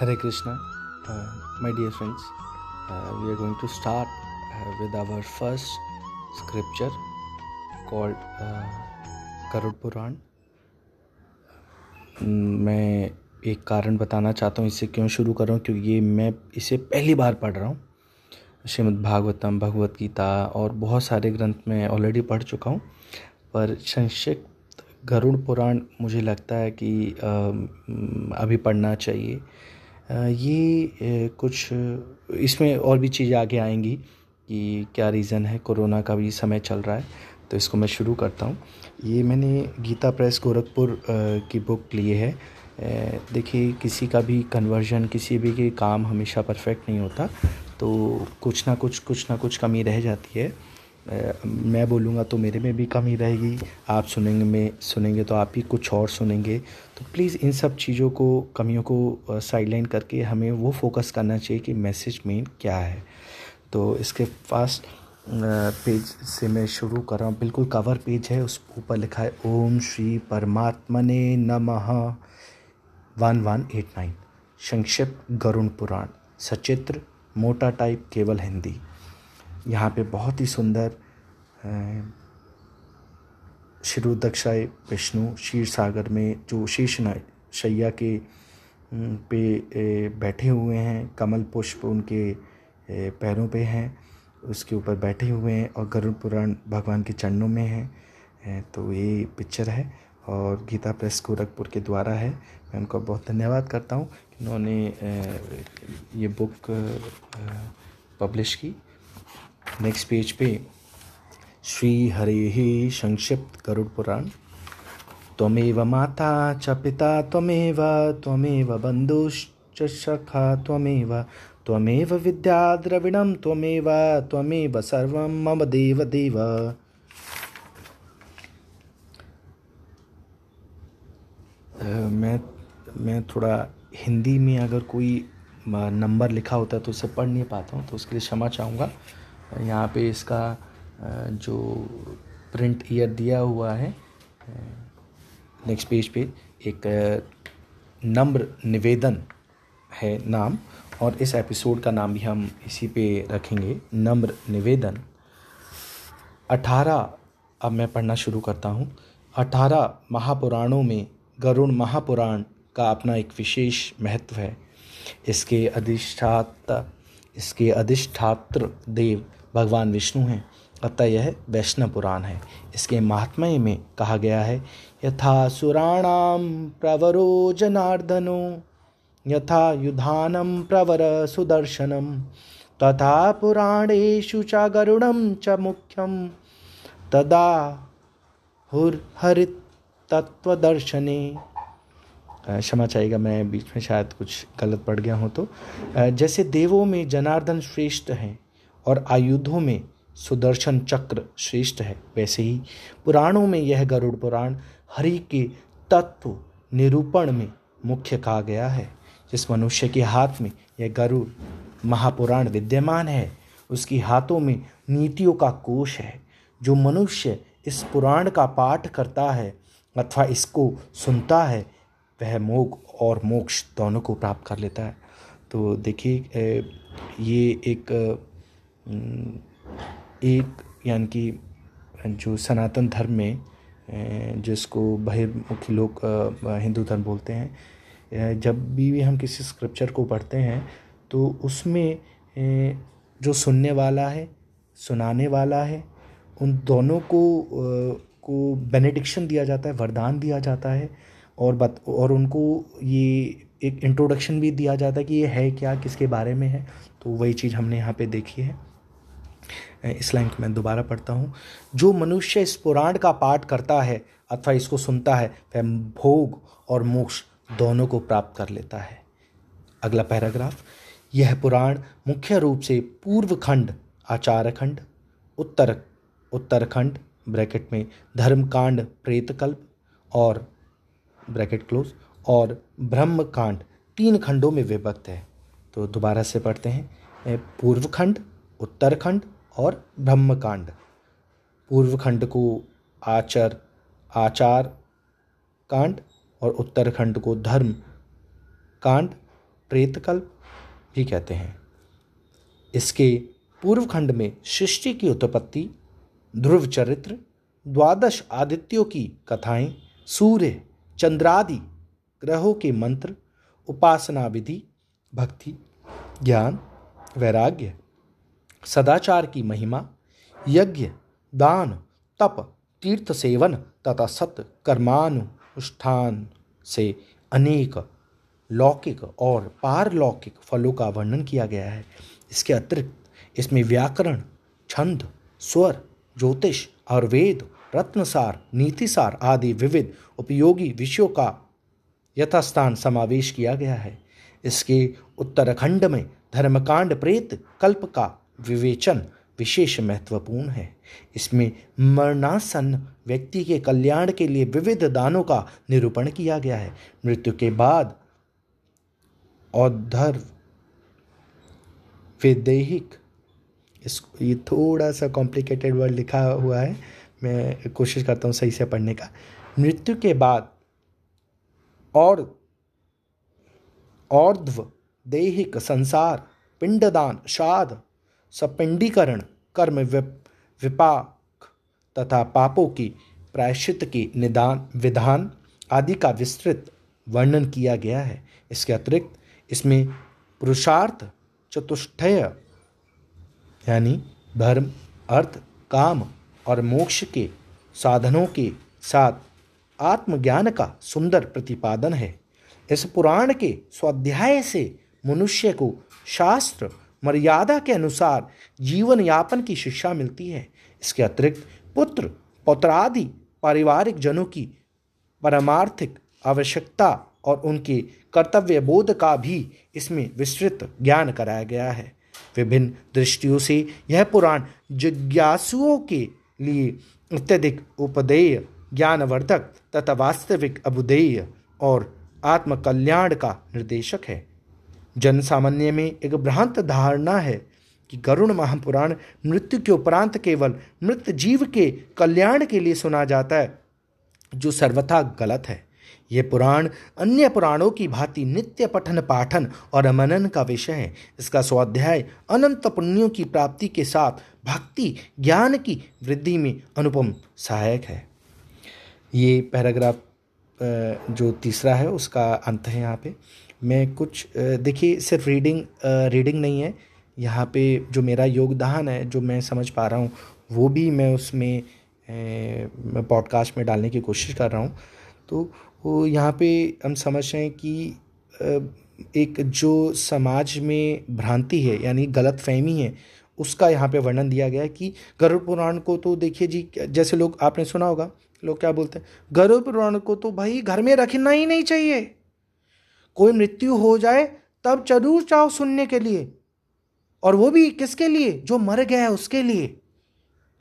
Hare Krishna, uh, my dear friends. Uh, we are going to start uh, with our first scripture called uh, Garuda Purana मैं एक कारण बताना चाहता हूँ इसे क्यों शुरू कर रहा हूँ क्योंकि ये मैं इसे पहली बार पढ़ रहा हूँ। श्रीमद् भागवतम भगवत गीता और बहुत सारे ग्रंथ में ऑलरेडी पढ़ चुका हूँ। पर संक्षिप्त गरुड़ पुराण मुझे लगता है कि अभी पढ़ना चाहिए। ये कुछ, इसमें और भी चीज़ें आगे आएँगी कि क्या रीज़न है, कोरोना का भी समय चल रहा है तो इसको मैं शुरू करता हूँ। ये मैंने गीता प्रेस गोरखपुर की बुक ली है। देखिए, किसी का भी कन्वर्जन किसी भी के काम हमेशा परफेक्ट नहीं होता तो कुछ ना कुछ कुछ ना कुछ कमी रह जाती है। मैं बोलूँगा तो मेरे में भी कमी रहेगी। आप सुनेंगे, में सुनेंगे तो आप ही कुछ और सुनेंगे। तो प्लीज़ इन सब चीज़ों को, कमियों को साइडलाइन करके हमें वो फोकस करना चाहिए कि मैसेज मेन क्या है। तो इसके फास्ट पेज से मैं शुरू कर रहा हूँ। बिल्कुल कवर पेज है, उस ऊपर लिखा है, ओम श्री परमात्मने नमः वन वन एट नाइन संक्षिप्त गरुण पुराण। सचित्र, मोटा टाइप केवल हिंदी। यहाँ पे बहुत ही सुंदर शिरुदक्षाय विष्णु क्षीर सागर में जो शेष शैया के पे बैठे हुए हैं, कमल पुष्प उनके पैरों पे हैं, उसके ऊपर बैठे हुए हैं और गरुड़ पुराण भगवान के चरणों में हैं तो ये पिक्चर है और गीता प्रेस गोरखपुर के द्वारा है। मैं उनका बहुत धन्यवाद करता हूँ कि उन्होंने ये बुक पब्लिश की। नेक्स्ट पेज पे श्री हरे ही संक्षिप्त गरुड़ पुराण त्वमेव माता च पिता त्वमेव त्वमेव बन्धुश्च सखा त्वमेव त्वमेव विद्या द्रविणं त्वमेव त्वमेव सर्वं मम देव देव मैं मैं थोड़ा हिंदी में अगर कोई नंबर लिखा होता है तो उसे पढ़ नहीं पाता हूँ तो उसके लिए क्षमा चाहूँगा। यहाँ पे इसका जो प्रिंट ईयर दिया हुआ है नेक्स्ट पेज पे एक नम्र निवेदन है नाम, और इस एपिसोड का नाम भी हम इसी पे रखेंगे, नम्र निवेदन। अठारह, अब मैं पढ़ना शुरू करता हूँ। अठारह महापुराणों में गरुण महापुराण का अपना एक विशेष महत्व है। इसके अधिष्ठाता, इसके अधिष्ठात्र देव भगवान विष्णु हैं। अतः यह वैष्णव पुराण है। इसके महात्म्य में कहा गया है, यथा सुराणाम प्रवरो जनार्दनो, यथा युधानम प्रवर सुदर्शनम तथा पुराणेषु च गरुड़म च मुख्यम तदा हुर्हरित तत्वदर्शने क्षमा चाहेगा, मैं बीच में शायद कुछ गलत पढ़ गया हूँ तो। जैसे देवों में जनार्दन श्रेष्ठ हैं और आयुधों में सुदर्शन चक्र श्रेष्ठ है। वैसे ही पुराणों में यह गरुड़ पुराण हरि के तत्व निरूपण में मुख्य कहा गया है। जिस मनुष्य के हाथ में यह गरुड़ महापुराण विद्यमान है, उसकी हाथों में नीतियों का कोश है। जो मनुष्य इस पुराण का पाठ करता है अथवा इसको सुनता है, वह मोग और मोक्ष दोनों को प्राप्त कर लेता है। तो देखिए ये एक एक यानी कि, जो सनातन धर्म में जिसको बहिर्मुखी लोग हिंदू धर्म बोलते हैं जब भी हम किसी स्क्रिप्चर को पढ़ते हैं तो उसमें जो सुनने वाला है, सुनाने वाला है, उन दोनों को को बेनेडिक्शन दिया जाता है, वरदान दिया जाता है, और बत, और उनको ये एक इंट्रोडक्शन भी दिया जाता है कि ये है क्या, किसके बारे में है तो वही चीज़ हमने यहाँ पे देखी है। इस लाइन को मैं दोबारा पढ़ता हूँ। जो मनुष्य इस पुराण का पाठ करता है अथवा इसको सुनता है, वह भोग और मोक्ष दोनों को प्राप्त कर लेता है। अगला पैराग्राफ। यह पुराण मुख्य रूप से पूर्व खंड आचार खंड उत्तर, उत्तरखंड, ब्रैकेट में धर्मकांड, प्रेतकल्प और, ब्रैकेट क्लोज, और ब्रह्म कांड तीन खंडों में विभक्त है। तो दोबारा से पढ़ते हैं। पूर्व खंड उत्तरखंड और ब्रह्मकांड। पूर्व खंड को आचर, आचार कांड और उत्तरखंड को धर्म कांड, प्रेतकल्प भी कहते हैं। इसके पूर्व खंड में सृष्टि की उत्पत्ति, ध्रुव चरित्र, द्वादश आदित्यों की कथाएँ, सूर्य, चंद्रादि ग्रहों के मंत्र, उपासना विधि, भक्ति, ज्ञान, वैराग्य सदाचार की महिमा, यज्ञ, दान, तप, तीर्थ सेवन तथा सत कर्मानुष्ठान से अनेक लौकिक और पारलौकिक फलों का वर्णन किया गया है। इसके अतिरिक्त इसमें व्याकरण, छंद, स्वर, ज्योतिष, आयुर्वेद, रत्नसार, नीतिसार आदि विविध उपयोगी विषयों का यथास्थान समावेश किया गया है। इसके उत्तराखंड में धर्मकांड प्रेत कल्प का विवेचन विशेष महत्वपूर्ण है। इसमें मरणासन व्यक्ति के कल्याण के लिए विविध दानों का निरूपण किया गया है। मृत्यु के बाद औधर विदेहिक इस ये थोड़ा सा कॉम्प्लिकेटेड वर्ड लिखा हुआ है। मैं कोशिश करता हूँ सही से पढ़ने का। मृत्यु के बाद और और्ध्व दैहिक संसार, पिंडदान शाद सपिंडीकरण, कर्म विपाक तथा पापों की प्रायश्चित की निदान, विधान आदि का विस्तृत वर्णन किया गया है। इसके अतिरिक्त इसमें पुरुषार्थ, चतुष्टय, यानी धर्म, अर्थ, काम और मोक्ष के साधनों के साथ आत्मज्ञान का सुंदर प्रतिपादन है। इस पुराण के स्वाध्याय से मनुष्य को शास्त्र मर्यादा के अनुसार जीवन यापन की शिक्षा मिलती है। इसके अतिरिक्त पुत्र, पौत्रादि, पारिवारिक जनों की परमार्थिक आवश्यकता और उनके कर्तव्य बोध का भी इसमें विस्तृत ज्ञान कराया गया है। विभिन्न दृष्टियों से यह पुराण जिज्ञासुओं के लिए अत्यधिक उपदेय, ज्ञानवर्धक तथा वास्तविक अबुदेय और आत्मकल्याण का निर्देशक है। जन सामान्य में एक भ्रांत धारणा है कि गरुण महापुराण मृत्यु के उपरांत केवल मृत जीव के कल्याण के लिए सुना जाता है, जो सर्वथा गलत है। यह पुराण अन्य पुराणों की भांति नित्य पठन पाठन और मनन का विषय है। इसका स्वाध्याय अनंत पुण्यों की प्राप्ति के साथ भक्ति, ज्ञान की वृद्धि में अनुपम सहायक है। ये पैराग्राफ जो तीसरा है, उसका अंत है यहाँ पे। मैं कुछ देखिए, सिर्फ़ रीडिंग रीडिंग नहीं है। यहाँ पे जो मेरा योगदान है, जो मैं समझ पा रहा हूँ, वो भी मैं उसमें पॉडकास्ट में डालने की कोशिश कर रहा हूँ। तो वो यहाँ पे हम समझ रहे हैं कि एक जो समाज में भ्रांति है, यानी गलत फहमी है, उसका यहाँ पे वर्णन दिया गया है कि गरुड़ पुराण को तो देखिए जी, जैसे लोग, आपने सुना होगा, लोग क्या बोलते हैं, गरुड़ पुराण को तो भाई घर में रखना ही नहीं चाहिए। कोई मृत्यु हो जाए, तब ज़रूर चाहो सुनने के लिए। और वो भी किसके लिए? जो मर गया है उसके लिए।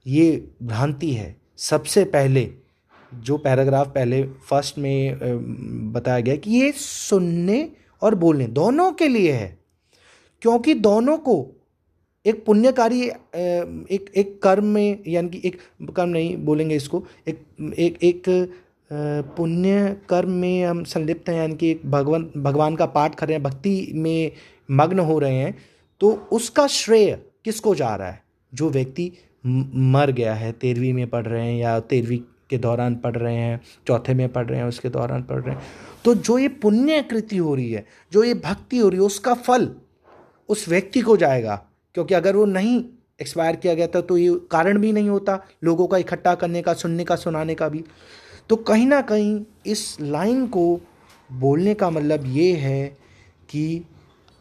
ये भ्रांति है। सबसे पहले, जो पैराग्राफ पहले फ़र्स्ट में बताया गया कि ये सुनने और बोलने दोनों के लिए है। क्योंकि दोनों को एक पुण्यकारी एक एक कर्म में, यानी कि एक कर्म नहीं बोलेंगे इसको, एक एक एक पुण्य कर्म में हम संलिप्त हैं, यानी कि भगवान भगवान का पाठ कर रहे हैं, भक्ति में मग्न हो रहे हैं तो उसका श्रेय किसको जा रहा है? जो व्यक्ति मर गया है, तेरहवीं में पढ़ रहे हैं या तेरहवीं के दौरान पढ़ रहे हैं, चौथे में पढ़ रहे हैं, उसके दौरान पढ़ रहे हैं तो जो ये पुण्य कृति हो रही है, जो ये भक्ति हो रही है, उसका फल उस व्यक्ति को जाएगा, क्योंकि अगर वो नहीं एक्सपायर किया गया था तो ये कारण भी नहीं होता, लोगों का इकट्ठा करने का, सुनने का, सुनाने का भी। तो कहीं ना कहीं इस लाइन को बोलने का मतलब ये है कि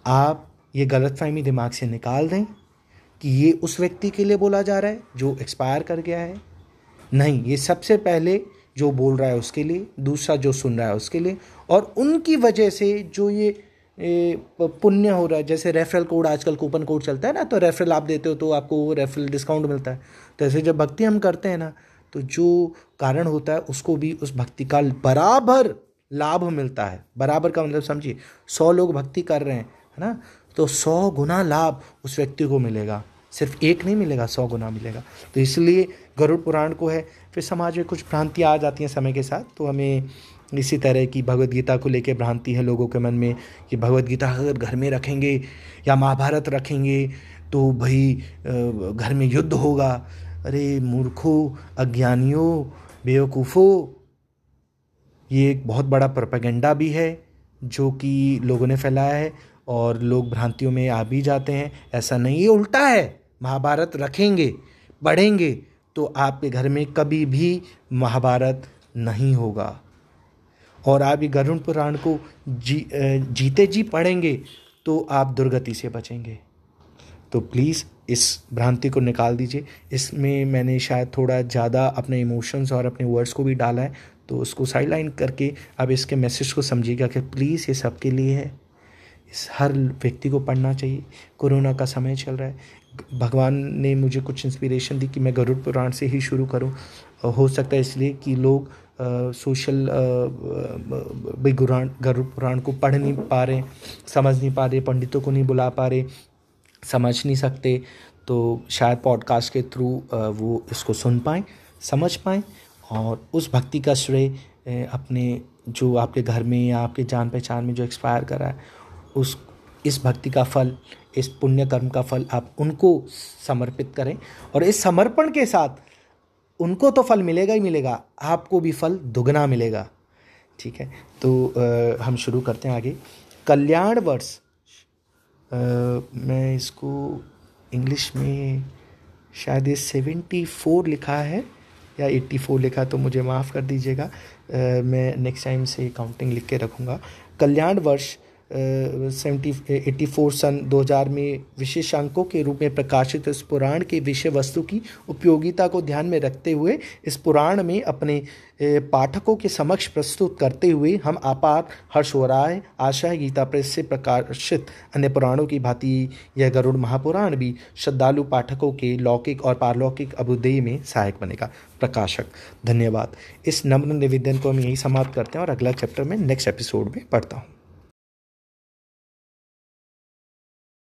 आप ये गलतफहमी दिमाग से निकाल दें कि ये उस व्यक्ति के लिए बोला जा रहा है जो एक्सपायर कर गया है। नहीं, ये सबसे पहले जो बोल रहा है उसके लिए, दूसरा जो सुन रहा है उसके लिए और उनकी वजह से जो ये पुण्य हो रहा है, जैसे रेफरल कोड आजकल कूपन कोड चलता है ना तो रेफरल आप देते हो तो आपको रेफरल डिस्काउंट मिलता है। तो ऐसे जब भक्ति हम करते हैं ना तो जो कारण होता है, उसको भी उस भक्ति का बराबर लाभ मिलता है। बराबर का मतलब समझिए, सौ लोग भक्ति कर रहे हैं, है ना? तो सौ गुना लाभ उस व्यक्ति को मिलेगा। सिर्फ़ एक नहीं मिलेगा, सौ गुना मिलेगा। तो इसलिए गरुड़ पुराण को है, फिर समाज में कुछ भ्रांतियाँ आ जाती हैं समय के साथ तो हमें इसी तरह की भगवत गीता को लेकर भ्रांति है लोगों के मन में, कि भगवत गीता अगर घर में रखेंगे या महाभारत रखेंगे तो भाई घर में युद्ध होगा। अरे मूर्खों, अज्ञानियों, बेवकूफ़ों, ये एक बहुत बड़ा प्रोपेगेंडा भी है, जो कि लोगों ने फैलाया है और लोग भ्रांतियों में आ भी जाते हैं। ऐसा नहीं, ये उल्टा है। महाभारत रखेंगे पढ़ेंगे तो आपके घर में कभी भी महाभारत नहीं होगा। और आप ये गरुण पुराण को जी जीते जी पढ़ेंगे तो आप दुर्गति से बचेंगे। तो प्लीज़ इस भ्रांति को निकाल दीजिए इसमें मैंने शायद थोड़ा ज़्यादा अपने इमोशंस और अपने वर्ड्स को भी डाला है तो उसको साइड लाइन करके अब इसके मैसेज को समझिएगा कि प्लीज़ ये सबके लिए है इस हर व्यक्ति को पढ़ना चाहिए कोरोना का समय चल रहा है भगवान ने मुझे कुछ इंस्पिरेशन दी कि मैं गरुड़ पुराण से ही शुरू करूँ हो सकता है इसलिए कि लोग आ, सोशल भाई गुरान गरुड़ पुराण को पढ़ नहीं पा रहे समझ नहीं पा रहे पंडितों को नहीं बुला पा रहे समझ नहीं सकते तो शायद पॉडकास्ट के थ्रू वो इसको सुन पाएँ समझ पाएँ और उस भक्ति का श्रेय अपने जो आपके घर में या आपके जान पहचान में जो एक्सपायर करा है उस इस भक्ति का फल इस पुण्य कर्म का फल आप उनको समर्पित करें और इस समर्पण के साथ उनको तो फल मिलेगा ही मिलेगा आपको भी फल दुगना मिलेगा। ठीक है तो आ, हम शुरू करते हैं आगे। कल्याण वर्ष मैं इसको इंग्लिश में शायद ये सेवेंटी फोर लिखा है या एट्टी फोर लिखा तो मुझे माफ़ कर दीजिएगा। मैं नेक्स्ट टाइम से काउंटिंग लिख के रखूँगा। कल्याण वर्ष सेवेंटी एट्टी फोर सन 2000 में विशेषांकों के रूप में प्रकाशित इस पुराण के विषय वस्तु की उपयोगिता को ध्यान में रखते हुए इस पुराण में अपने पाठकों के समक्ष प्रस्तुत करते हुए हम आपात हर्ष हो रहा है आशा है गीता प्रेस से प्रकाशित अन्य पुराणों की भांति यह गरुड़ महापुराण भी श्रद्धालु पाठकों के लौकिक और पारलौकिक अभुदेय में सहायक बनेगा। प्रकाशक, धन्यवाद। इस नम्र निवेदन को हम यही समाप्त करते हैं और अगला चैप्टर में नेक्स्ट एपिसोड में पढ़ता हूँ।